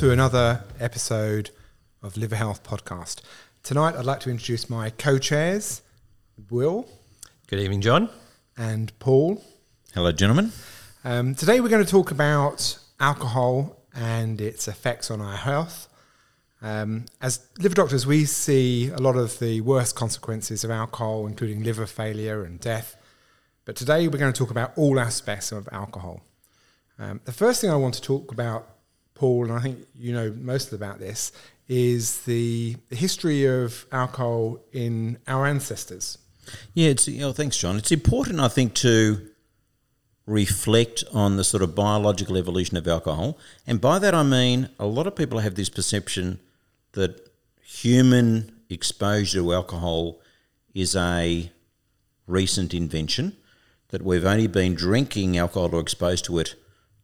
to another episode of Liver Health Podcast. Tonight, I'd like to introduce my co chairs, Will Good evening, John. and Paul. Hello, gentlemen. Um, today, we're going to talk about alcohol and its effects on our health. Um, as liver doctors, we see a lot of the worst consequences of alcohol, including liver failure and death. But today, we're going to talk about all aspects of alcohol. Um, the first thing I want to talk about, Paul, and I think you know most about this, is the, history of alcohol in our ancestors. Yeah, it's you know, thanks, John. It's important, I think, to reflect on the sort of biological evolution of alcohol, and by that I mean a lot of people have this perception that human exposure to alcohol is a recent invention, that we've only been drinking alcohol or exposed to it,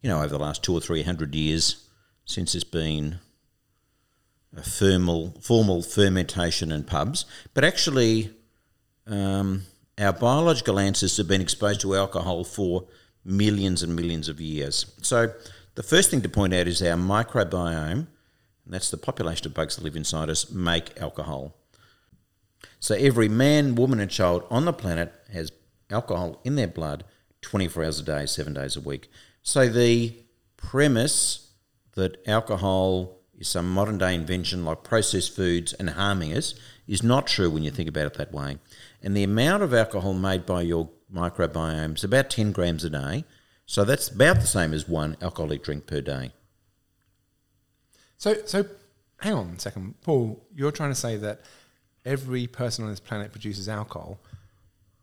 you know, over the last two or three hundred years since it's been a formal, formal fermentation in pubs. But actually, um, our biological ancestors have been exposed to alcohol for millions and millions of years. So, the first thing to point out is our microbiome, and that's the population of bugs that live inside us, make alcohol. So, every man, woman, and child on the planet has alcohol in their blood 24 hours a day, seven days a week. So, the premise that alcohol is some modern day invention like processed foods and harming us is not true when you think about it that way. And the amount of alcohol made by your microbiome is about 10 grams a day. So that's about the same as one alcoholic drink per day. So, so hang on a second, Paul. You're trying to say that every person on this planet produces alcohol.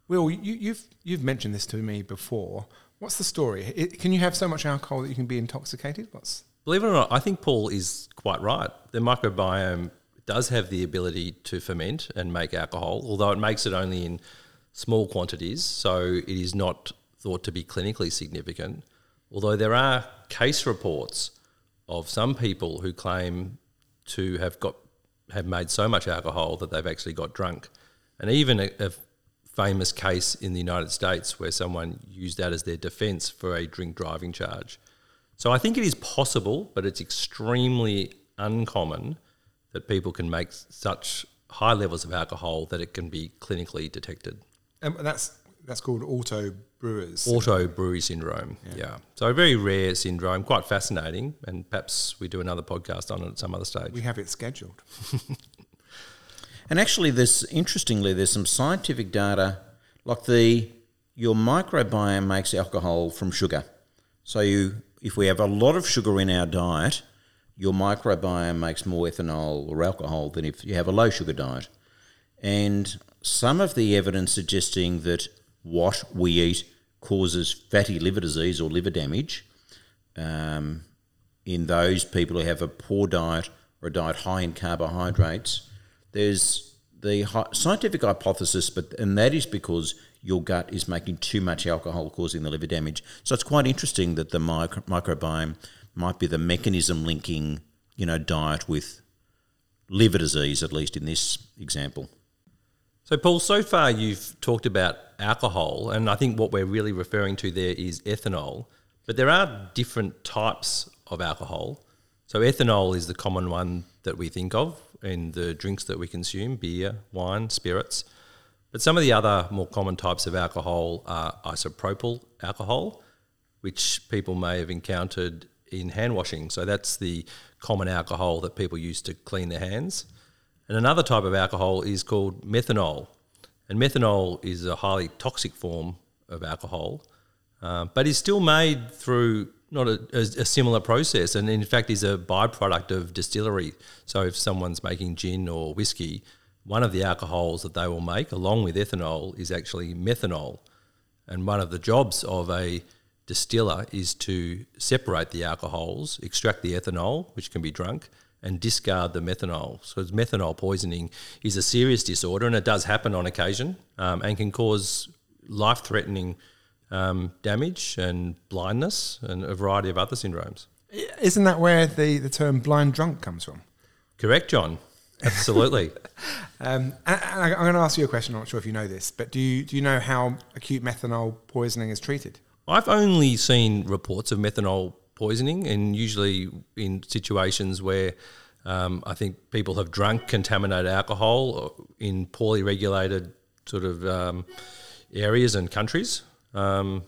Will, you, you've you've mentioned this to me before. What's the story? It, can you have so much alcohol that you can be intoxicated? What's Believe it or not, I think Paul is quite right. The microbiome does have the ability to ferment and make alcohol, although it makes it only in small quantities, so it is not thought to be clinically significant. Although there are case reports of some people who claim to have got have made so much alcohol that they've actually got drunk, and even a, a famous case in the United States where someone used that as their defence for a drink driving charge. So I think it is possible, but it's extremely uncommon that people can make such high levels of alcohol that it can be clinically detected. And that's that's called auto brewers. Auto brewery syndrome. Yeah. So a very rare syndrome, quite fascinating, and perhaps we do another podcast on it at some other stage. We have it scheduled. And actually, there's interestingly, there's some scientific data like the your microbiome makes alcohol from sugar. So you, if we have a lot of sugar in our diet, your microbiome makes more ethanol or alcohol than if you have a low sugar diet. And some of the evidence suggesting that what we eat causes fatty liver disease or liver damage um, in those people who have a poor diet or a diet high in carbohydrates. There's the scientific hypothesis, but and that is because your gut is making too much alcohol, causing the liver damage. So it's quite interesting that the micro- microbiome might be the mechanism linking, you know, diet with liver disease, at least in this example. So, Paul, so far you've talked about alcohol, and I think what we're really referring to there is ethanol. But there are different types of alcohol. So, ethanol is the common one that we think of in the drinks that we consume beer, wine, spirits. But some of the other more common types of alcohol are isopropyl alcohol, which people may have encountered in hand washing. So, that's the common alcohol that people use to clean their hands. And another type of alcohol is called methanol. And methanol is a highly toxic form of alcohol, uh, but is still made through not a, a, a similar process, and in fact is a byproduct of distillery. So if someone's making gin or whiskey, one of the alcohols that they will make, along with ethanol, is actually methanol. And one of the jobs of a distiller is to separate the alcohols, extract the ethanol, which can be drunk, and discard the methanol. So methanol poisoning is a serious disorder, and it does happen on occasion, um, and can cause life-threatening um, damage and blindness and a variety of other syndromes. Isn't that where the, the term blind drunk comes from? Correct, John. Absolutely. Um, and, and I, I'm going to ask you a question. I'm not sure if you know this, but do you, do you know how acute methanol poisoning is treated? I've only seen reports of methanol poisoning, and usually in situations where um, I think people have drunk contaminated alcohol in poorly regulated sort of um, areas and countries. Um,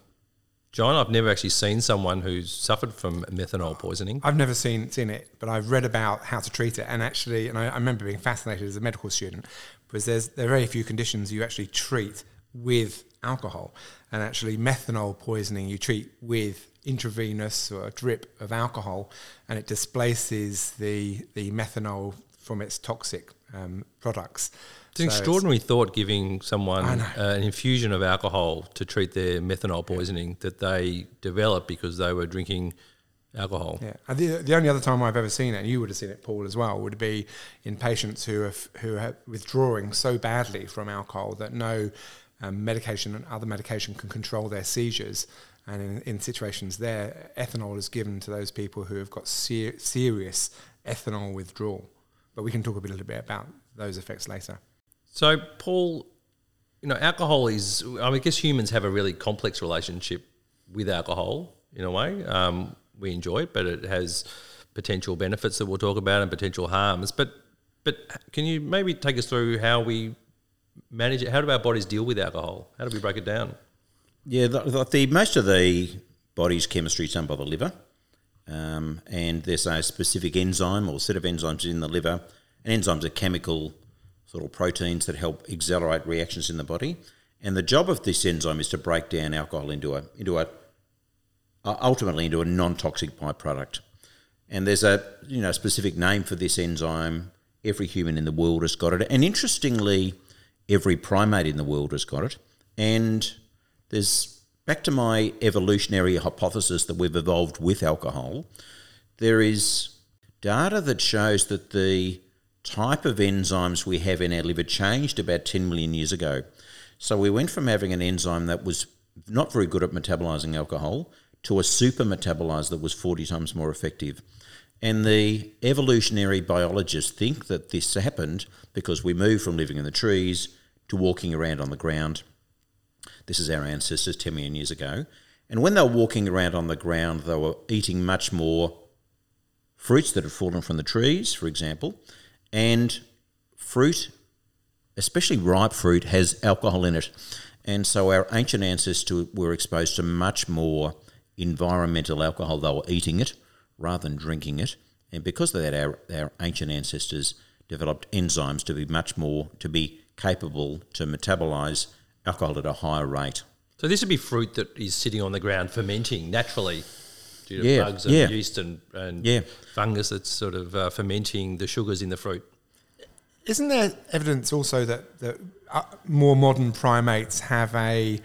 John, I've never actually seen someone who's suffered from methanol poisoning. I've never seen seen it, but I've read about how to treat it, and actually, and I, I remember being fascinated as a medical student because there's there are very few conditions you actually treat with alcohol, and actually methanol poisoning you treat with intravenous or a drip of alcohol, and it displaces the the methanol from its toxic um, products. It's an So extraordinary thought giving someone uh, an infusion of alcohol to treat their methanol poisoning that they developed because they were drinking alcohol. Yeah, and the, the only other time I've ever seen it, and you would have seen it, Paul, as well, would be in patients who are who are withdrawing so badly from alcohol that no um, medication and other medication can control their seizures. And in, in situations there, ethanol is given to those people who have got ser- serious ethanol withdrawal. But we can talk a bit- a little bit about those effects later. So, Paul, you know, alcohol is, I, mean, I guess humans have a really complex relationship with alcohol in a way. Um, we enjoy it, but it has potential benefits that we'll talk about and potential harms. But, but can you maybe take us through how we manage it? How do our bodies deal with alcohol? How do we break it down? Yeah, the, the, the most of the body's chemistry is done by the liver, um, and there's a specific enzyme or set of enzymes in the liver. And enzymes are chemical sort of proteins that help accelerate reactions in the body. And the job of this enzyme is to break down alcohol into a into a uh, ultimately into a non-toxic byproduct. And there's a you know specific name for this enzyme. Every human in the world has got it, and interestingly, every primate in the world has got it. And there's back to my evolutionary hypothesis that we've evolved with alcohol. There is data that shows that the type of enzymes we have in our liver changed about 10 million years ago. So we went from having an enzyme that was not very good at metabolizing alcohol to a super metabolizer that was 40 times more effective. And the evolutionary biologists think that this happened because we moved from living in the trees to walking around on the ground. This is our ancestors 10 million years ago. And when they were walking around on the ground, they were eating much more fruits that had fallen from the trees, for example. And fruit, especially ripe fruit, has alcohol in it. And so our ancient ancestors were exposed to much more environmental alcohol. They were eating it rather than drinking it. And because of that, our, our ancient ancestors developed enzymes to be much more, to be capable to metabolize alcohol at a higher rate. So this would be fruit that is sitting on the ground fermenting naturally due to Yeah, bugs and yeah. yeast and, and Yeah. fungus that's sort of uh, fermenting the sugars in the fruit. Isn't there evidence also that, that uh, more modern primates have a,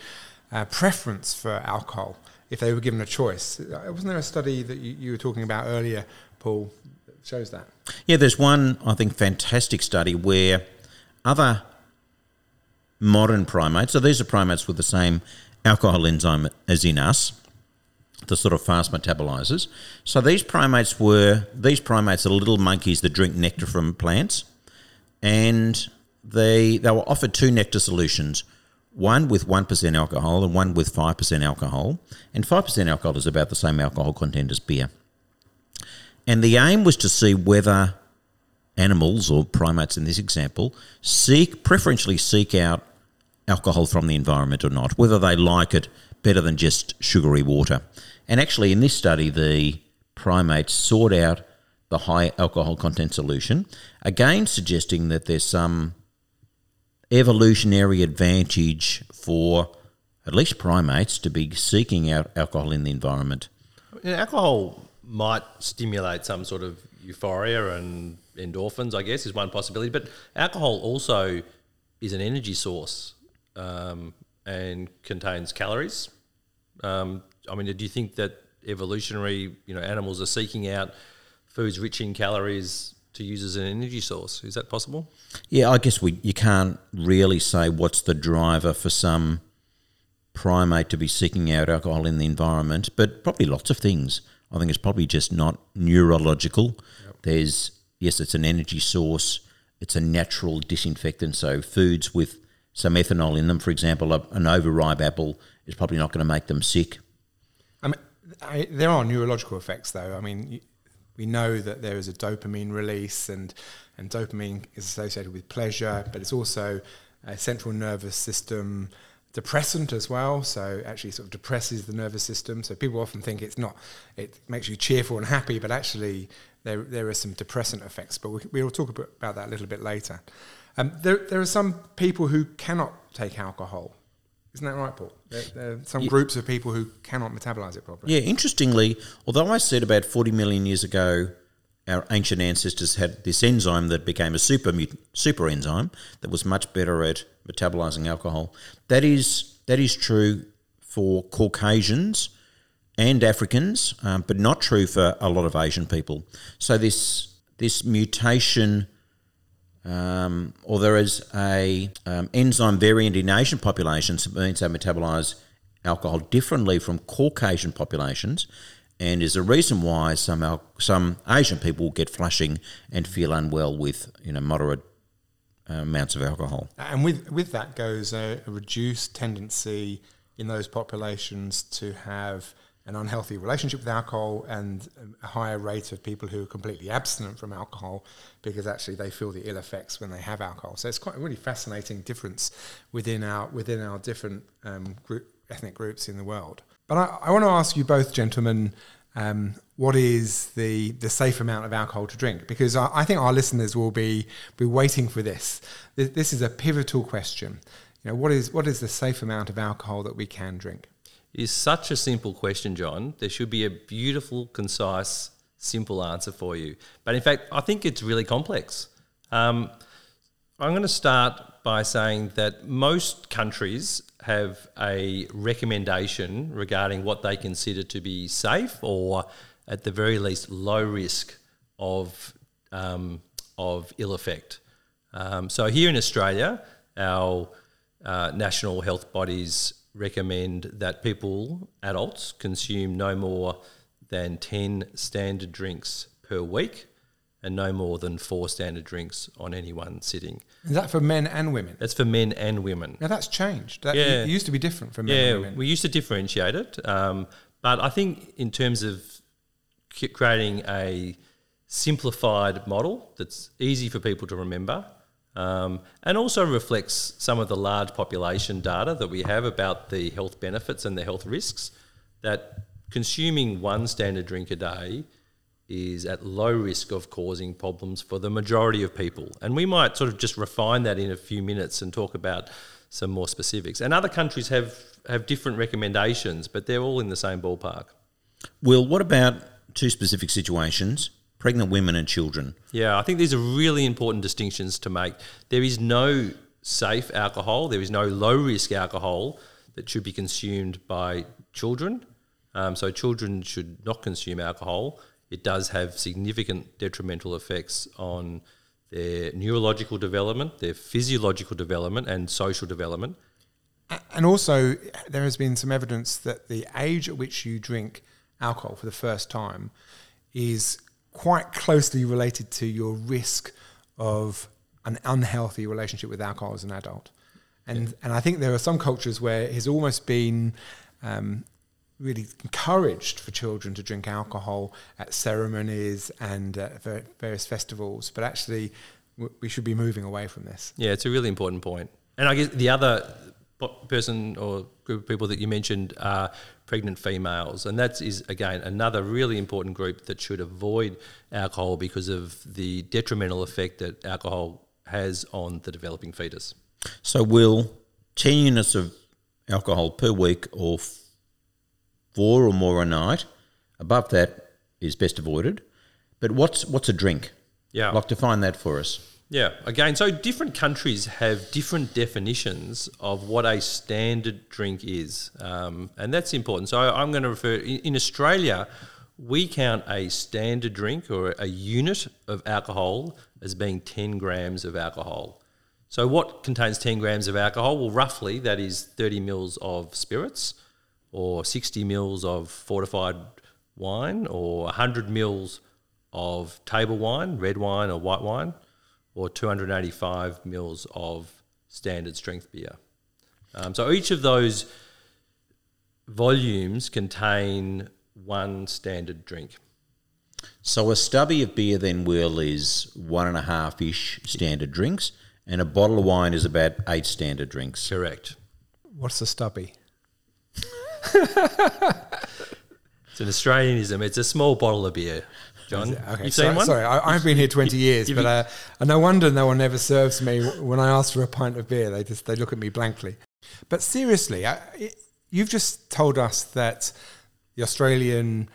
uh preference for alcohol if they were given a choice? Uh, Wasn't there a study that you, you were talking about earlier, Paul, that shows that? Yeah, there's one, I think, fantastic study where other modern primates, so these are primates with the same alcohol enzyme as in us, the sort of fast metabolizers. So these primates were, these primates are little monkeys that drink nectar from plants, and they, they were offered two nectar solutions. One with 1% alcohol and one with 5% alcohol. And 5% alcohol is about the same alcohol content as beer. And the aim was to see whether animals or primates in this example seek preferentially seek out alcohol from the environment or not, whether they like it better than just sugary water. And actually, in this study, the primates sought out the high alcohol content solution, again suggesting that there's some evolutionary advantage for at least primates to be seeking out alcohol in the environment. Know, alcohol might stimulate some sort of euphoria and endorphins, I guess, is one possibility. But alcohol also is an energy source um, and contains calories. Um, I mean, do you think that evolutionary, you know, animals are seeking out foods rich in calories to use as an energy source? Is that possible? Yeah, I guess we you can't really say what's the driver for some primate to be seeking out alcohol in the environment, but probably lots of things. I think it's probably just not neurological. There's yes, it's an energy source. It's a natural disinfectant. So foods with some ethanol in them, for example, an overripe apple is probably not going to make them sick. I mean, I, there are neurological effects, though. I mean, we know that there is a dopamine release, and and dopamine is associated with pleasure, but it's also a central nervous system depressant as well. So actually, sort of depresses the nervous system. So people often think it's not. It makes you cheerful and happy, but actually there there are some depressant effects. But we, we'll talk about that a little bit later. Um, there there are some people who cannot take alcohol. Isn't that right, Paul? There, there are some groups of people who cannot metabolize it properly. Yeah, interestingly, although I said about 40 million years ago, our ancient ancestors had this enzyme that became a super mut- super enzyme that was much better at metabolizing alcohol. That is that is true for Caucasians and Africans, um, but not true for a lot of Asian people. So this this mutation um, or there is a um, enzyme variant in Asian populations that means they metabolize alcohol differently from Caucasian populations, and is a reason why some al- some Asian people get flushing and feel unwell with you know moderate uh, amounts of alcohol. And with with that goes a, a reduced tendency in those populations to have an unhealthy relationship with alcohol and a higher rate of people who are completely abstinent from alcohol because actually they feel the ill effects when they have alcohol. So it's quite a really fascinating difference within our within our different um, group, ethnic groups in the world. But I, I want to ask you both, gentlemen, um, what is the the safe amount of alcohol to drink? Because I, I think our listeners will be be waiting for this. this. This is a pivotal question. You know, what is what is the safe amount of alcohol that we can drink? Is such a simple question, John. There should be a beautiful, concise, simple answer for you. But in fact, I think it's really complex. Um, I'm going to start by saying that most countries have a recommendation regarding what they consider to be safe or, at the very least, low risk of, um, of ill effect. Um, so here in Australia, our uh, national health bodies recommend that people, adults, consume no more than 10 standard drinks per week and no more than four standard drinks on any one sitting. Is that for men and women? That's for men and women. Now that's changed. That, Yeah. It used to be different for men Yeah, and women. we used to differentiate it, um, but I think in terms of creating a simplified model that's easy for people to remember, um, and also reflects some of the large population data that we have about the health benefits and the health risks, that consuming one standard drink a day is at low risk of causing problems for the majority of people. And we might sort of just refine that in a few minutes and talk about some more specifics. And other countries have, have different recommendations, but they're all in the same ballpark. Will, what about two specific situations? Pregnant women and children. Yeah, I think these are really important distinctions to make. There is no safe alcohol, there is no low risk alcohol that should be consumed by children. Um, so, children should not consume alcohol. It does have significant detrimental effects on their neurological development, their physiological development, and social development. And also, there has been some evidence that the age at which you drink alcohol for the first time is quite closely related to your risk of an unhealthy relationship with alcohol as an adult. And and I think there are some cultures where it has almost been um, really encouraged for children to drink alcohol at ceremonies and at various festivals, but actually w- we should be moving away from this. Yeah, it's a really important point. And I guess the other person or group of people that you mentioned are pregnant females, and that is again another really important group that should avoid alcohol because of the detrimental effect that alcohol has on the developing fetus. So, will 10 units of alcohol per week or four or more a night, above that is best avoided. But what's what's a drink? Yeah. Like define that for us. Yeah, again, so different countries have different definitions of what a standard drink is, um, and that's important. So I'm going to refer in, in Australia, we count a standard drink or a unit of alcohol as being 10 grams of alcohol. So what contains 10 grams of alcohol? Well, roughly that is 30 mils of spirits, or 60 mils of fortified wine, or 100 mils of table wine, red wine or white wine, or 285 mils of standard strength beer. Um, so each of those volumes contain one standard drink. So a stubby of beer then, Will, is one and a half ish standard drinks, and a bottle of wine is about eight standard drinks. Correct. What's a stubby? It's an Australianism. It's a small bottle of beer. John, Okay, sorry, seen one? sorry I, I've been here 20 years, but uh, and no wonder no one ever serves me when I ask for a pint of beer. They just they look at me blankly. But seriously, I, it, you've just told us that the Australian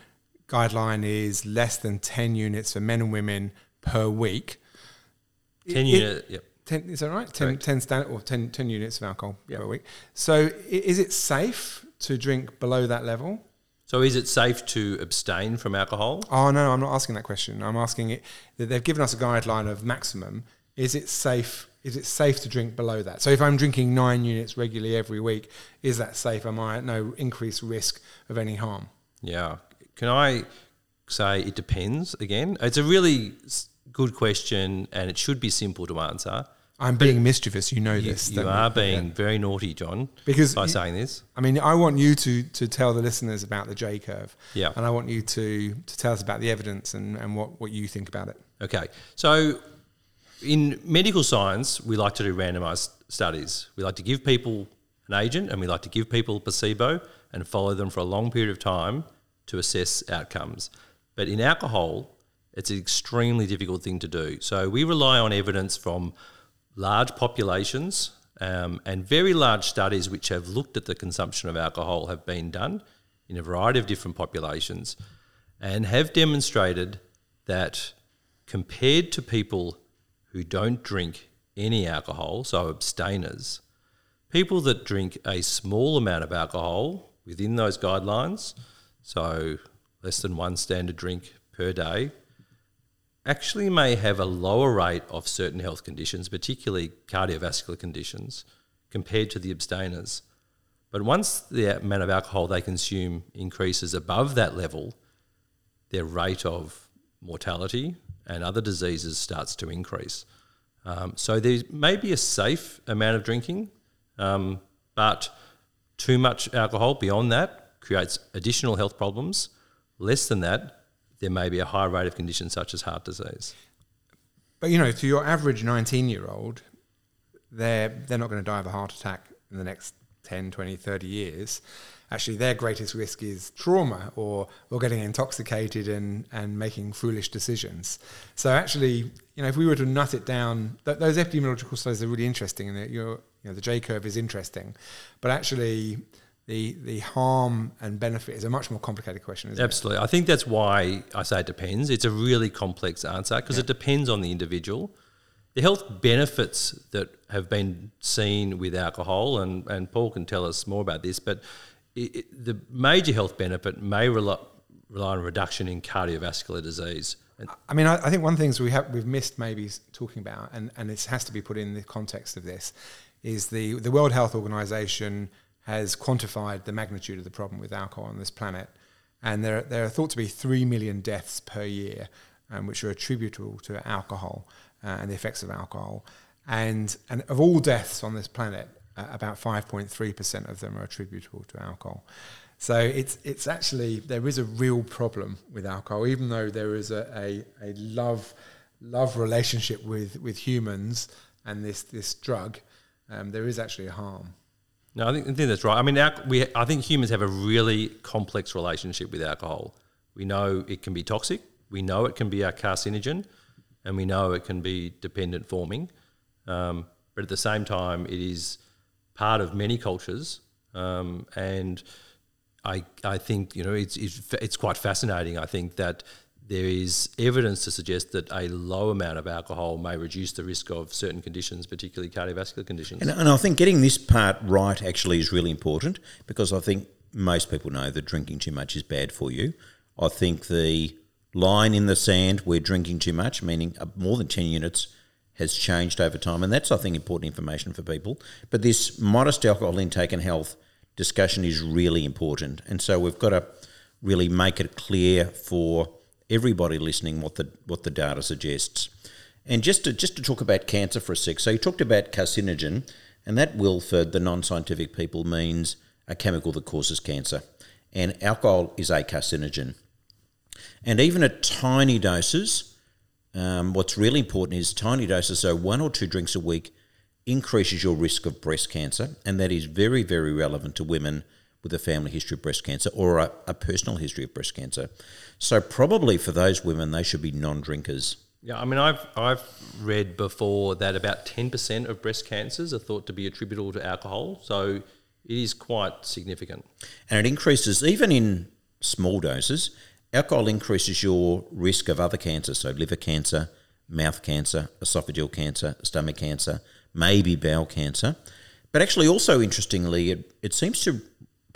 guideline is less than 10 units for men and women per week. Ten It- unit. Yep. 10, is that right? 10, Correct. 10, stand, or 10, 10 units of alcohol Yep. per week. So i- is it safe to drink below that level? So, is it safe to abstain from alcohol? Oh no, I'm not asking that question. I'm asking it that they've given us a guideline of maximum. Is it safe? Is it safe to drink below that? So if I'm drinking nine units regularly every week, is that safe? Am I at no increased risk of any harm? Yeah. Can I say it depends again? It's a really good question and it should be simple to answer. I'm being mischievous. You know You, this. you are being very naughty, John, Because by you- saying this. I mean, I want you to to tell the listeners about the J curve. Yeah. And I want you to to tell us about the evidence and, and what, what you think about it. Okay. So, in medical science, we like to do randomized studies. We like to give people an agent and we like to give people a placebo and follow them for a long period of time to assess outcomes. But in alcohol, it's an extremely difficult thing to do. So, we rely on evidence from large populations um, and very large studies which have looked at the consumption of alcohol have been done in a variety of different populations and have demonstrated that compared to people who don't drink any alcohol, so abstainers, people that drink a small amount of alcohol within those guidelines, so less than one standard drink per day, actually may have a lower rate of certain health conditions, particularly cardiovascular conditions, compared to the abstainers. But once the amount of alcohol they consume increases above that level, their rate of mortality and other diseases starts to increase. Um, so there may be a safe amount of drinking, um, but too much alcohol beyond that creates additional health problems. Less than that, there may be a high rate of conditions such as heart disease. But you know, to your average 19 year old, they're they're not going to die of a heart attack in the next 10, 20, 30 years. Actually, their greatest risk is trauma or or getting intoxicated and and making foolish decisions. So actually, you know, if we were to nut it down, th- those epidemiological studies are really interesting, and you know, the J curve is interesting, but actually. The, the harm and benefit is a much more complicated question, isn't it? Absolutely. I think that's why I say it depends. It's a really complex answer because it depends on the individual. The health benefits that have been seen with alcohol, and, and Paul can tell us more about this, but it, it, the major health benefit may rely, rely on a reduction in cardiovascular disease. And I mean, I, I think one of the things we have we've missed maybe talking about, and, and it has to be put in the context of this, is the the World Health Organization has quantified the magnitude of the problem with alcohol on this planet, and there there are thought to be three million deaths per year, um, which are attributable to alcohol uh, and the effects of alcohol, and and of all deaths on this planet, uh, about five point three percent of them are attributable to alcohol. So it's it's actually there is a real problem with alcohol, even though there is a, a, a love love relationship with, with humans and this this drug. Um, there is actually a harm. No, I think, I think that's right. I mean, we, I think humans have a really complex relationship with alcohol. We know it can be toxic, we know it can be a carcinogen, and we know it can be dependent forming. Um, but at the same time, it is part of many cultures. Um, and I, I think, you know, it's, it's, it's quite fascinating. I think that there is evidence to suggest that a low amount of alcohol may reduce the risk of certain conditions, particularly cardiovascular conditions. And, and I think getting this part right actually is really important because I think most people know that drinking too much is bad for you. I think the line in the sand where drinking too much, meaning uh, more than 10 units, has changed over time. And that's, I think, important information for people. But this modest alcohol intake and health discussion is really important. And so we've got to really make it clear for everybody listening what the what the data suggests. And just to just to talk about cancer for a sec. So you talked about carcinogen, and that will for the non-scientific people means a chemical that causes cancer. and alcohol is a carcinogen. And even at tiny doses, um, what's really important is tiny doses, so one or two drinks a week, increases your risk of breast cancer, and that is very, very relevant to women with a family history of breast cancer or a, a personal history of breast cancer. So, probably for those women, they should be non drinkers. Yeah, I mean, I've I've read before that about ten percent of breast cancers are thought to be attributable to alcohol. So it is quite significant. And it increases even in small doses. Alcohol increases your risk of other cancers, so liver cancer, mouth cancer, esophageal cancer, stomach cancer, maybe bowel cancer. But actually, also interestingly, it, it seems to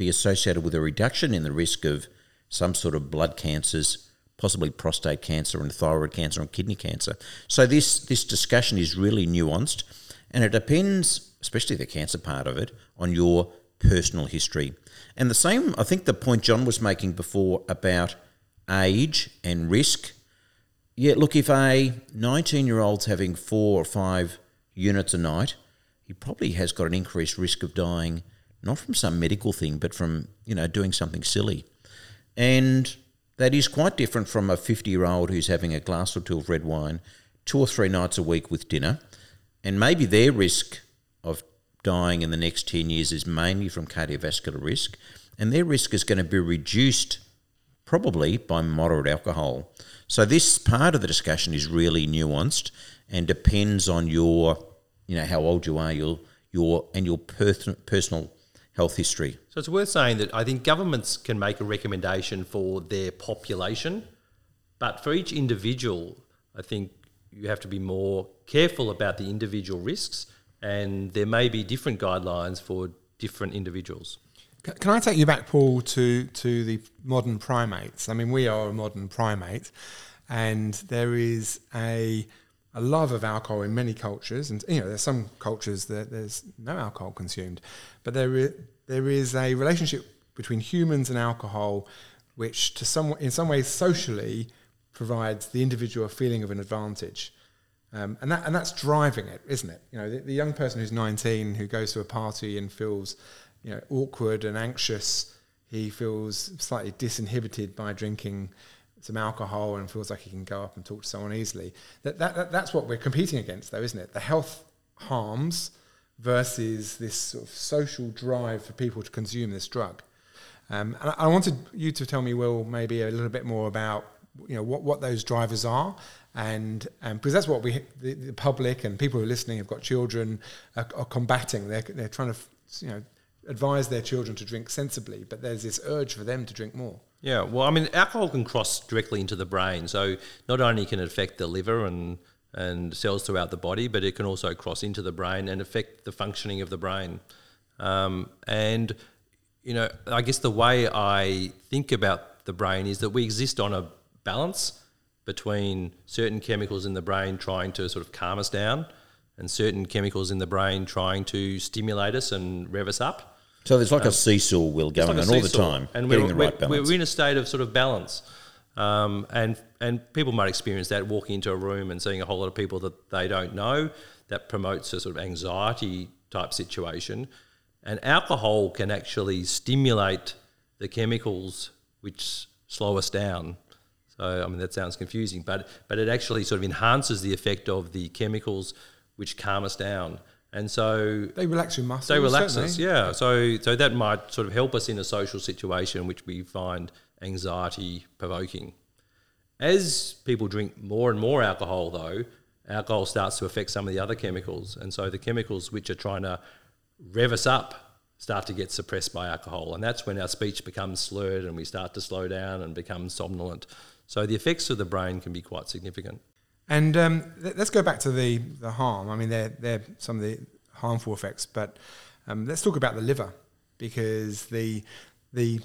be associated with a reduction in the risk of some sort of blood cancers, possibly prostate cancer and thyroid cancer and kidney cancer. So this this discussion is really nuanced, and it depends, especially the cancer part of it, on your personal history. And the same, I think, the point John was making before about age and risk. Yeah, look, if a 19 year old's having four or five units a night, he probably has got an increased risk of dying not from some medical thing, but from you know doing something silly, and that is quite different from a fifty-year-old who's having a glass or two of red wine two or three nights a week with dinner, and maybe their risk of dying in the next ten years is mainly from cardiovascular risk, and their risk is going to be reduced probably by moderate alcohol. So this part of the discussion is really nuanced and depends on your, you know, how old you are, your your and your personal health history. So it's worth saying that I think governments can make a recommendation for their population, but for each individual, I think you have to be more careful about the individual risks, and there may be different guidelines for different individuals. Can I take you back, Paul, to, to the modern primates? I mean, we are a modern primate, and there is a a love of alcohol in many cultures, and you know there's some cultures that there's no alcohol consumed, but there is, there is a relationship between humans and alcohol, which to some in some ways socially provides the individual a feeling of an advantage, um, and that and that's driving it, isn't it? You know, the, the young person who's 19 who goes to a party and feels you know awkward and anxious, he feels slightly disinhibited by drinking some alcohol and feels like he can go up and talk to someone easily. That, that, that, that's what we're competing against, though, isn't it? The health harms versus this sort of social drive for people to consume this drug. Um, and I, I wanted you to tell me, Will, maybe a little bit more about you know what, what those drivers are and um, because that's what we the, the, public and people who are listening have got children are, are combating they're, they're trying to you know advise their children to drink sensibly but there's this urge for them to drink more yeah, well, I mean, alcohol can cross directly into the brain. So not only can it affect the liver and and cells throughout the body, but it can also cross into the brain and affect the functioning of the brain. Um, and you know, I guess the way I think about the brain is that we exist on a balance between certain chemicals in the brain trying to sort of calm us down, and certain chemicals in the brain trying to stimulate us and rev us up. So there's like um, a seesaw wheel going like on all the time, and getting we're, the right we're, balance. We're in a state of sort of balance. Um, and and people might experience that walking into a room and seeing a whole lot of people that they don't know. That promotes a sort of anxiety type situation. And alcohol can actually stimulate the chemicals which slow us down. So I mean that sounds confusing, but but it actually sort of enhances the effect of the chemicals which calm us down. And so they relax your muscles. They relax us, yeah. So so that might sort of help us in a social situation which we find anxiety provoking. As people drink more and more alcohol, though, alcohol starts to affect some of the other chemicals, and so the chemicals which are trying to rev us up start to get suppressed by alcohol, and that's when our speech becomes slurred and we start to slow down and become somnolent. So the effects of the brain can be quite significant. And um, let's go back to the, the harm. I mean, they're, they're some of the harmful effects, but um, let's talk about the liver because the, the,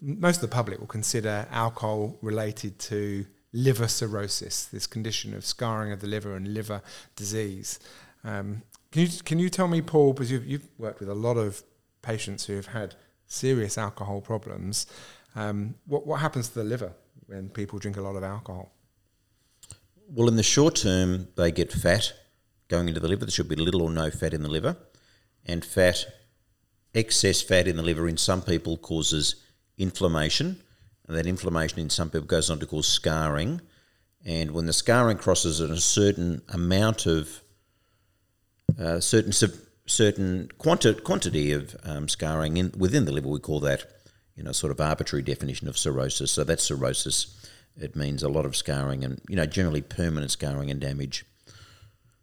most of the public will consider alcohol related to liver cirrhosis, this condition of scarring of the liver and liver disease. Um, can, you, can you tell me, Paul, because you've, you've worked with a lot of patients who have had serious alcohol problems, um, what, what happens to the liver when people drink a lot of alcohol? Well, in the short term, they get fat going into the liver. There should be little or no fat in the liver. And fat, excess fat in the liver in some people causes inflammation, and that inflammation in some people goes on to cause scarring. And when the scarring crosses at a certain amount of uh, certain certain quanti- quantity of um, scarring in, within the liver, we call that you know sort of arbitrary definition of cirrhosis. So that's cirrhosis. It means a lot of scarring and you know generally permanent scarring and damage.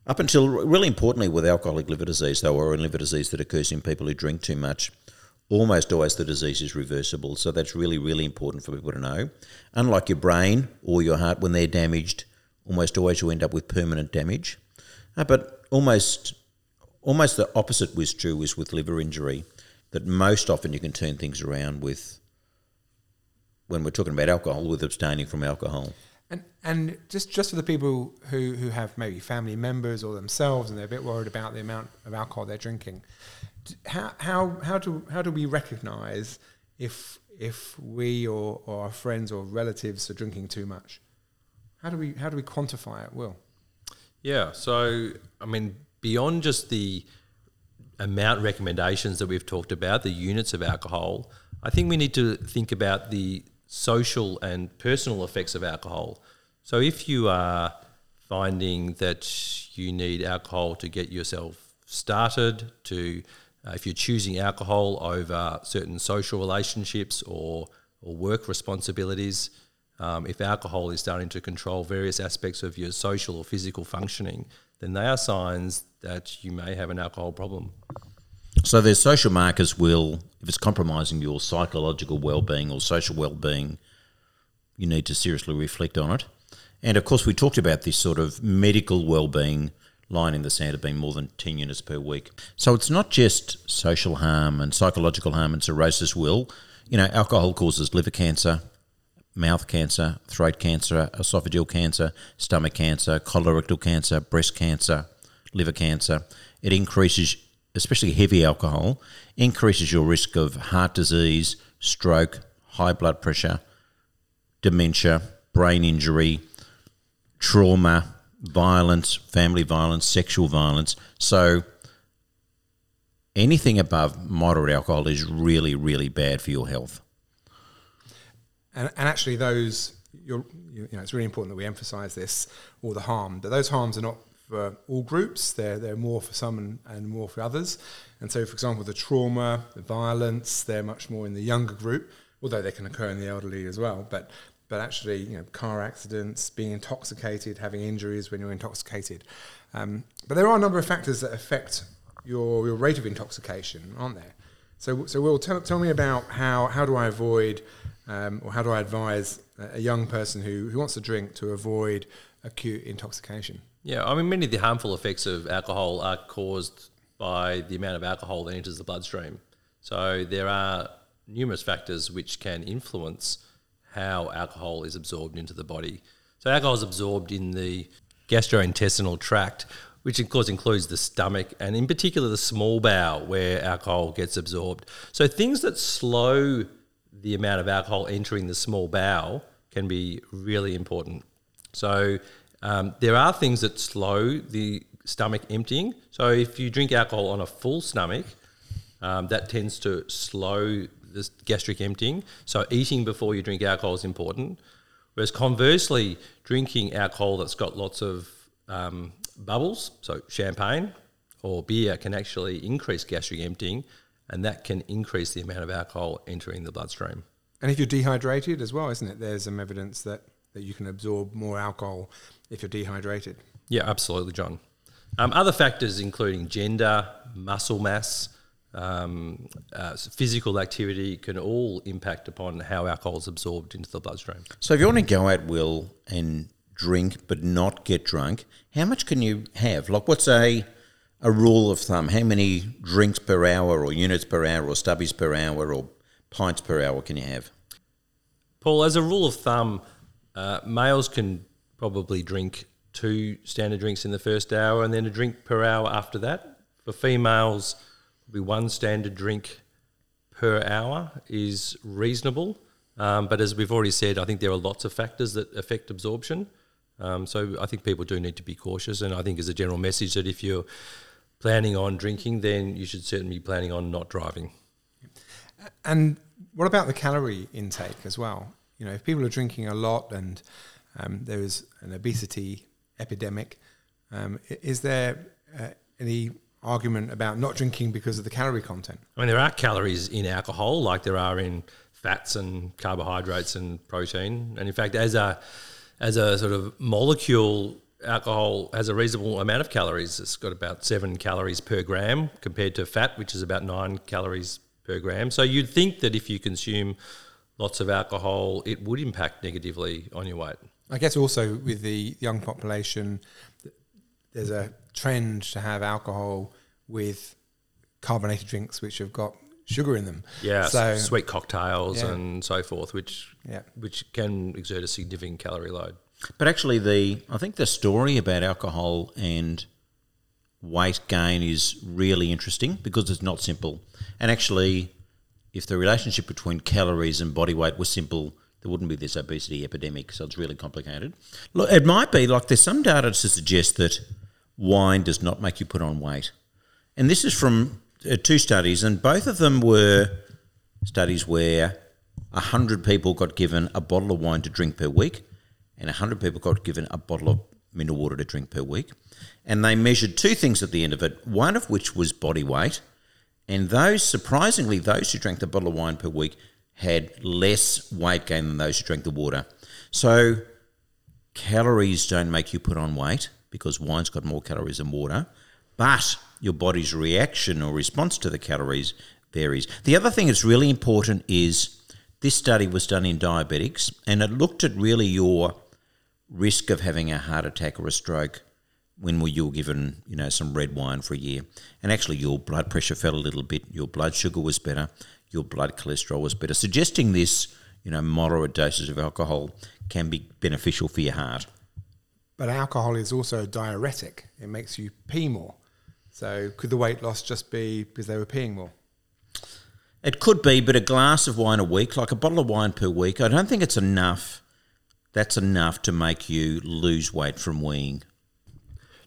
Up until really importantly with alcoholic liver disease, though, or in liver disease that occurs in people who drink too much, almost always the disease is reversible. So that's really, really important for people to know. Unlike your brain or your heart, when they're damaged, almost always you end up with permanent damage. Uh, but almost, almost the opposite was true is with liver injury. That most often you can turn things around with, when we're talking about alcohol, with abstaining from alcohol. And and just just for the people who who have maybe family members or themselves and they're a bit worried about the amount of alcohol they're drinking, how how how do how do we recognise if if we or, or our friends or relatives are drinking too much? How do we how do we quantify it? Will yeah. So I mean, beyond just the amount recommendations that we've talked about, the units of alcohol, I think we need to think about the social and personal effects of alcohol. So if you are finding that you need alcohol to get yourself started, to uh, if you're choosing alcohol over certain social relationships or or work responsibilities, um, if alcohol is starting to control various aspects of your social or physical functioning, then they are signs that you may have an alcohol problem. So there's social markers will, if it's compromising your psychological well-being or social well-being, you need to seriously reflect on it. And of course, we talked about this sort of medical well-being line in the sand of being more than 10 units per week. So it's not just social harm and psychological harm and cirrhosis will. You know, alcohol causes liver cancer, mouth cancer, throat cancer, esophageal cancer, stomach cancer, colorectal cancer, breast cancer, liver cancer. It increases especially heavy alcohol, increases your risk of heart disease, stroke, high blood pressure, dementia, brain injury, trauma, violence, family violence, sexual violence. So anything above moderate alcohol is really, really bad for your health. And, and actually, those you know, it's really important that we emphasise this, all the harm. But those harms are not for all groups. They're, they're more for some and, and more for others. And so, for example, the trauma, the violence, they're much more in the younger group, although they can occur in the elderly as well. But but actually, you know, car accidents, being intoxicated, having injuries when you're intoxicated. Um, but there are a number of factors that affect your, your rate of intoxication, aren't there? So, so Will, tell, tell me about how, how do I avoid, um, or how do I advise a young person who, who wants to drink to avoid acute intoxication? Yeah, I mean, many of the harmful effects of alcohol are caused by the amount of alcohol that enters the bloodstream. So there are numerous factors which can influence how alcohol is absorbed into the body. So alcohol is absorbed in the gastrointestinal tract, which of course includes the stomach and in particular the small bowel where alcohol gets absorbed. So things that slow the amount of alcohol entering the small bowel can be really important. So um, there are things that slow the stomach emptying. So if you drink alcohol on a full stomach, um, that tends to slow the gastric emptying. So eating before you drink alcohol is important. Whereas conversely, drinking alcohol that's got lots of um, bubbles, so champagne or beer, can actually increase gastric emptying, and that can increase the amount of alcohol entering the bloodstream. And if you're dehydrated as well, isn't it? There's some evidence that, that you can absorb more alcohol if you're dehydrated. Yeah, absolutely, John. Um, other factors including gender, muscle mass, um, uh, physical activity can all impact upon how alcohol is absorbed into the bloodstream. So, if you want to go out, Will, and drink but not get drunk, how much can you have? Like, what's a a rule of thumb? How many drinks per hour, or units per hour, or stubbies per hour, or pints per hour can you have? Paul, as a rule of thumb, uh, males can probably drink two standard drinks in the first hour and then a drink per hour after that. For females, probably one standard drink per hour is reasonable. Um, but as we've already said, I think there are lots of factors that affect absorption. Um, so I think people do need to be cautious. And I think as a general message that if you're planning on drinking, then you should certainly be planning on not driving. And what about the calorie intake as well? You know, if people are drinking a lot and um, there is an obesity epidemic, um, is there uh, any argument about not drinking because of the calorie content? I mean, there are calories in alcohol, like there are in fats and carbohydrates and protein. And in fact, as a as a sort of molecule, alcohol has a reasonable amount of calories. It's got about seven calories per gram compared to fat, which is about nine calories per gram. So you'd think that if you consume lots of alcohol, it would impact negatively on your weight. I guess also with the young population, there's a trend to have alcohol with carbonated drinks which have got sugar in them. Yeah, So sweet cocktails Yeah. and so forth, which Yeah. which can exert a significant calorie load. But actually, the I think the story about alcohol and weight gain is really interesting because it's not simple. And actually, if the relationship between calories and body weight was simple, there wouldn't be this obesity epidemic. So it's really complicated. Look, it might be like there's some data to suggest that wine does not make you put on weight, and this is from uh, two studies, and both of them were studies where 100 people got given a bottle of wine to drink per week and 100 people got given a bottle of mineral water to drink per week. And they measured two things at the end of it, one of which was body weight. And those, surprisingly, those who drank the bottle of wine per week had less weight gain than those who drank the water. So calories don't make you put on weight because wine's got more calories than water, but your body's reaction or response to the calories varies. The other thing that's really important is this study was done in diabetics and it looked at really your risk of having a heart attack or a stroke when were you given, you know, some red wine for a year. And actually your blood pressure fell a little bit, your blood sugar was better, your blood cholesterol was better, suggesting this, you know, moderate doses of alcohol can be beneficial for your heart. But alcohol is also a diuretic. It makes you pee more. So could the weight loss just be because they were peeing more? It could be, but a glass of wine a week, like a bottle of wine per week, I don't think it's enough. That's enough to make you lose weight from weeing.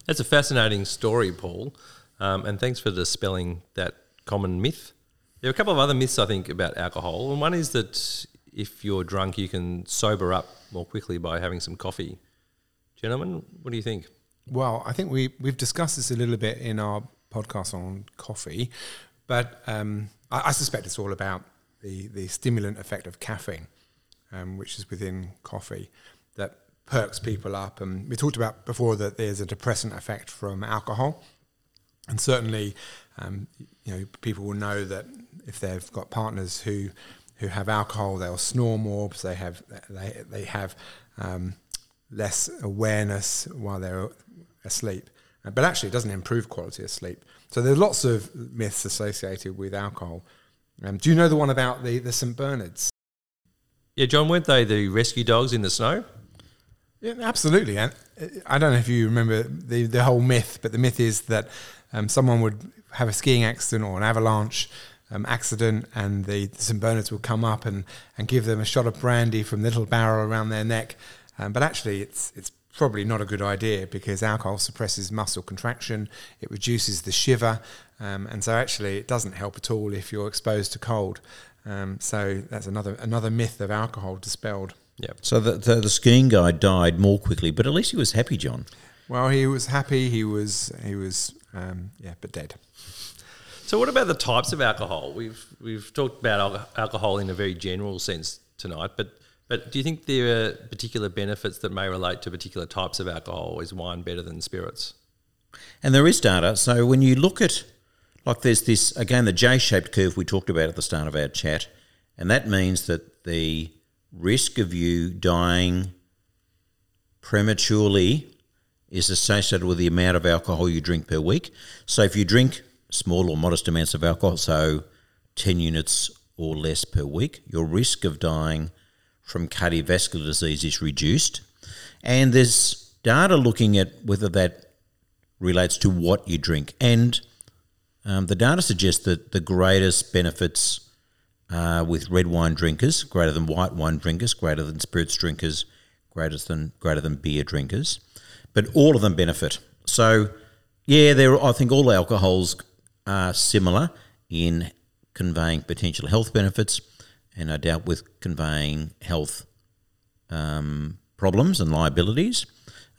That's a fascinating story, Paul, um, and thanks for dispelling that common myth. There are a couple of other myths I think about alcohol, and one is that if you're drunk, you can sober up more quickly by having some coffee. Gentlemen, what do you think? Well, I think we we've discussed this a little bit in our podcast on coffee, but um, I, I suspect it's all about the the stimulant effect of caffeine, um, which is within coffee, that perks people up. And we talked about before that there's a depressant effect from alcohol, and certainly, um, you know, people will know that if they've got partners who who have alcohol, they'll snore more because they have they they have um, less awareness while they're asleep. Uh, But actually, it doesn't improve quality of sleep. So there's lots of myths associated with alcohol. Um, do you know the one about the the St Bernards? Yeah, John, weren't they the rescue dogs in the snow? Yeah, absolutely. And uh, I don't know if you remember the, the whole myth, but the myth is that um, someone would have a skiing accident or an avalanche um, accident, and the, St. Bernards would come up and, and give them a shot of brandy from the little barrel around their neck. Um, but actually, it's, it's probably not a good idea because alcohol suppresses muscle contraction, it reduces the shiver, um, and so actually, it doesn't help at all if you're exposed to cold. Um, so that's another another myth of alcohol dispelled. Yeah. So the, the, the skiing guy died more quickly, but at least he was happy, John. Well, he was happy. He was he was um, yeah, but dead. So, what about the types of alcohol? We've we've talked about alcohol in a very general sense tonight, but but do you think there are uh, particular benefits that may relate to particular types of alcohol? Is wine better than spirits? And there is data. So when you look at, like, there's this, again, the J shaped curve we talked about at the start of our chat, and that means that the risk of you dying prematurely is associated with the amount of alcohol you drink per week. So if you drink small or modest amounts of alcohol, so 10 units or less per week, your risk of dying from cardiovascular disease is reduced. And there's data looking at whether that relates to what you drink. And um, the data suggests that the greatest benefits are with red wine drinkers, greater than white wine drinkers, greater than spirits drinkers, greater than greater than beer drinkers. But all of them benefit. So, yeah, there. I think all alcohols are similar in conveying potential health benefits, and I dealt with conveying health um, problems and liabilities.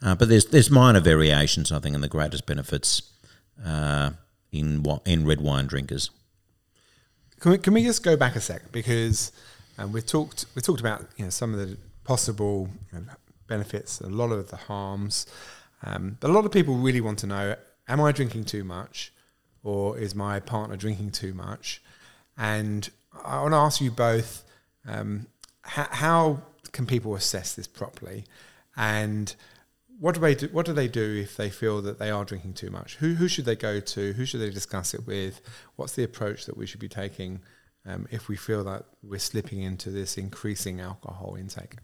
Uh, but there's there's minor variations, I think, in the greatest benefits uh, in in red wine drinkers. Can we, can we just go back a sec because um, we've talked we talked about you know some of the possible you know, benefits, a lot of the harms, um, but a lot of people really want to know: Am I drinking too much, or is my partner drinking too much? And I want to ask you both: um, how, how can people assess this properly, and what do they do, what do they do if they feel that they are drinking too much? Who who should they go to? Who should they discuss it with? What's the approach that we should be taking um, if we feel that we're slipping into this increasing alcohol intake?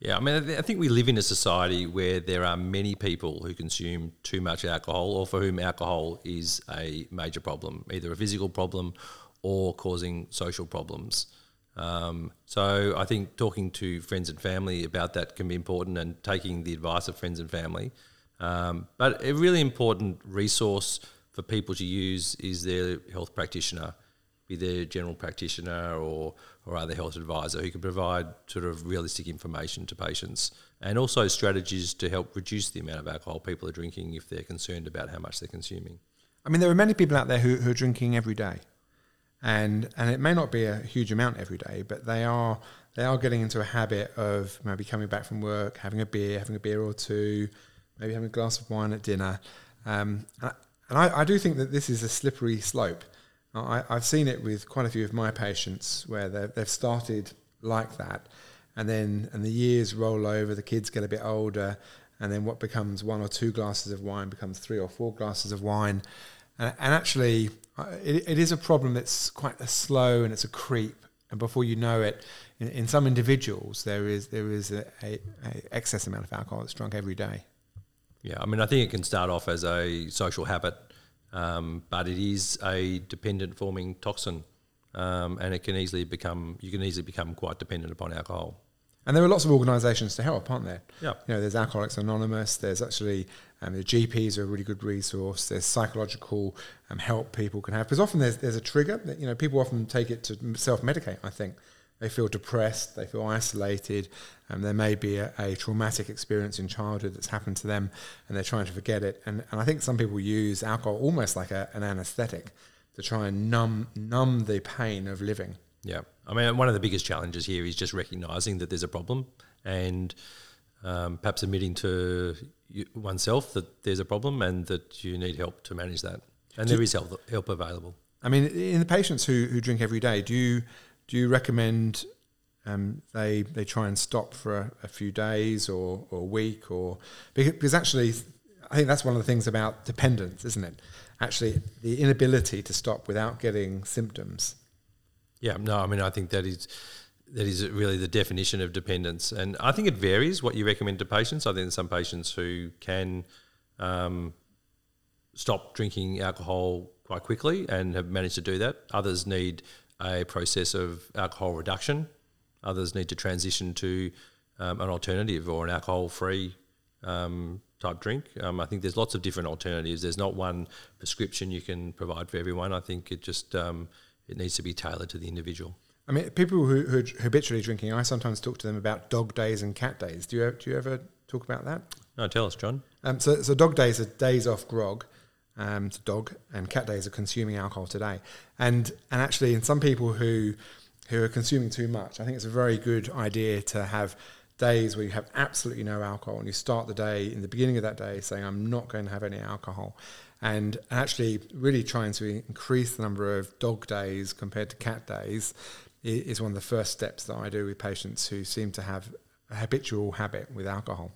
Yeah, I mean, I think we live in a society where there are many people who consume too much alcohol, or for whom alcohol is a major problem, either a physical problem or causing social problems. Um, so I think talking to friends and family about that can be important and taking the advice of friends and family. Um, but a really important resource for people to use is their health practitioner, be their general practitioner or, or other health advisor who can provide sort of realistic information to patients and also strategies to help reduce the amount of alcohol people are drinking if they're concerned about how much they're consuming. I mean, there are many people out there who, who are drinking every day and and it may not be a huge amount every day, but they are they are getting into a habit of maybe coming back from work, having a beer, having a beer or two, maybe having a glass of wine at dinner, um, and, I, and I, I, do think that this is a slippery slope. I, have seen it with quite a few of my patients where they've started like that, and then and the years roll over, the kids get a bit older, and then what becomes one or two glasses of wine becomes three or four glasses of wine, and, and actually it, it is a problem that's quite a slow and it's a creep. And before you know it, in, in some individuals, there is there is a, a, a, excess amount of alcohol that's drunk every day. Yeah, I mean, I think it can start off as a social habit, um, but it is a dependent forming toxin, um, and it can easily become you can easily become quite dependent upon alcohol. And there are lots of organisations to help, aren't there? Yeah. You know, there's Alcoholics Anonymous. There's actually um, the GPs are a really good resource. There's psychological um, help people can have because often there's there's a trigger. That, you know, people often take it to self medicate. I think they feel depressed, they feel isolated, and um, there may be a, a, traumatic experience in childhood that's happened to them, and they're trying to forget it. And and I think some people use alcohol almost like a, an anaesthetic to try and numb numb the pain of living. Yeah. I mean, one of the biggest challenges here is just recognizing that there's a problem and um, perhaps admitting to oneself that there's a problem and that you need help to manage that. And do there is help, help available. I mean, in the patients who, who drink every day, do you do you recommend um, they they try and stop for a, a, few days or, or a week or because actually I think that's one of the things about dependence, isn't it? Actually, the inability to stop without getting symptoms yeah, no, I mean, I think that is that is really the definition of dependence, and I think it varies what you recommend to patients. I think some patients who can um, stop drinking alcohol quite quickly and have managed to do that. Others need a process of alcohol reduction. Others need to transition to um, an alternative or an alcohol-free um, type drink. Um, I think there's lots of different alternatives. There's not one prescription you can provide for everyone. I think it just um, it needs to be tailored to the individual. I mean, people who, who are habitually drinking, I sometimes talk to them about dog days and cat days. Do you do you ever talk about that? No, tell us, John. Um, so, so dog days are days off grog, um, to dog, and cat days are consuming alcohol today. And and actually, in some people who who are consuming too much, I think it's a very good idea to have days where you have absolutely no alcohol, and you start the day in the beginning of that day saying, "I'm not going to have any alcohol." and actually really trying to increase the number of dog days compared to cat days is one of the first steps that I do with patients who seem to have a habitual habit with alcohol.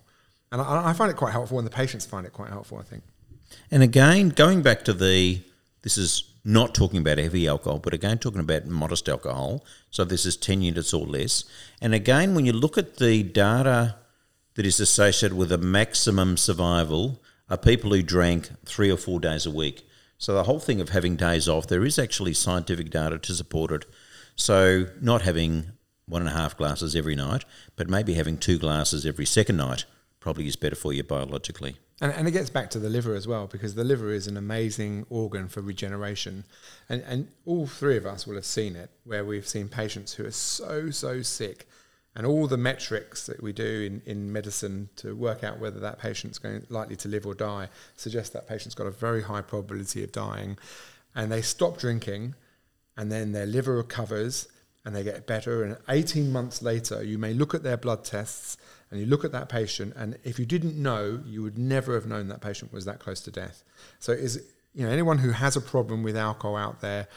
And I, I find it quite helpful, and the patients find it quite helpful, I think. And again, going back to the, this is not talking about heavy alcohol, but again, talking about modest alcohol. So this is 10 units or less. And again, when you look at the data that is associated with a maximum survival are people who drank three or four days a week. So the whole thing of having days off, there is actually scientific data to support it. So not having one and a half glasses every night, but maybe having two glasses every second night probably is better for you biologically. and, and it gets back to the liver as well, because the liver is an amazing organ for regeneration. And, and all three of us will have seen it, where we've seen patients who are so, so sick. And all the metrics that we do in, in medicine to work out whether that patient's going likely to live or die suggest that patient's got a very high probability of dying. And they stop drinking, and then their liver recovers and they get better. And 18 months later, you may look at their blood tests and you look at that patient, and if you didn't know, you would never have known that patient was that close to death. So, is you know anyone who has a problem with alcohol out there,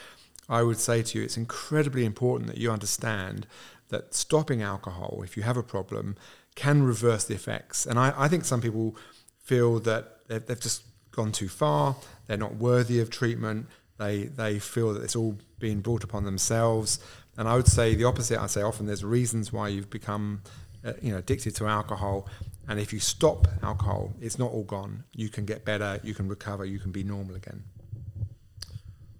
I would say to you, it's incredibly important that you understand that stopping alcohol, if you have a problem, can reverse the effects. And I, I think some people feel that they've, they've just gone too far, they're not worthy of treatment, they, they feel that it's all being brought upon themselves. And I would say the opposite. I'd say often there's reasons why you've become uh, you know addicted to alcohol. And if you stop alcohol it's not all gone. You can get better. You can recover. You can be normal again.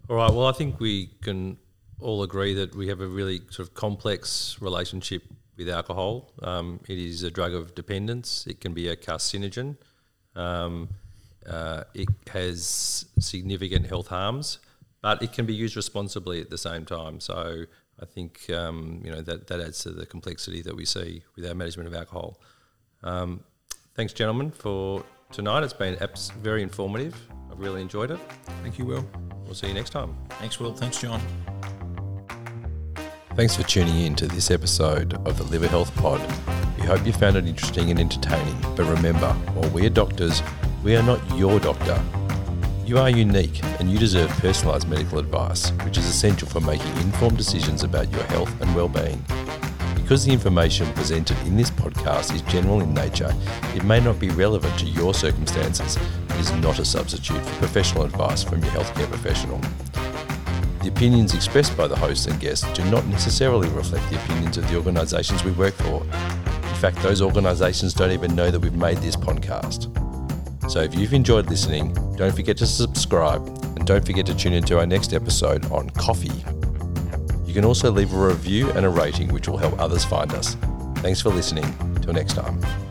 All right. Well i think we can all agree that we have a really sort of complex relationship with alcohol. Um, it is a drug of dependence. It can be a carcinogen. Um, uh, it has significant health harms but it can be used responsibly at the same time so I think um, you know that, that adds to the complexity that we see with our management of alcohol. Um, thanks, gentlemen, for tonight. It's been very informative. I've really enjoyed it. Thank you, Will. We'll see you next time. Thanks, Will. Thanks, John. Thanks for tuning in to this episode of the Liver Health Pod. We hope you found it interesting and entertaining. But remember, while we are doctors, we are not your doctor. You are unique and you deserve personalised medical advice, which is essential for making informed decisions about your health and well-being. Because the information presented in this podcast is general in nature, it may not be relevant to your circumstances. and is not a substitute for professional advice from your healthcare professional. The opinions expressed by the hosts and guests do not necessarily reflect the opinions of the organisations we work for. In fact, those organisations don't even know that we've made this podcast. So if you've enjoyed listening, don't forget to subscribe and don't forget to tune into our next episode on coffee. You can also leave a review and a rating, which will help others find us. Thanks for listening. Till next time.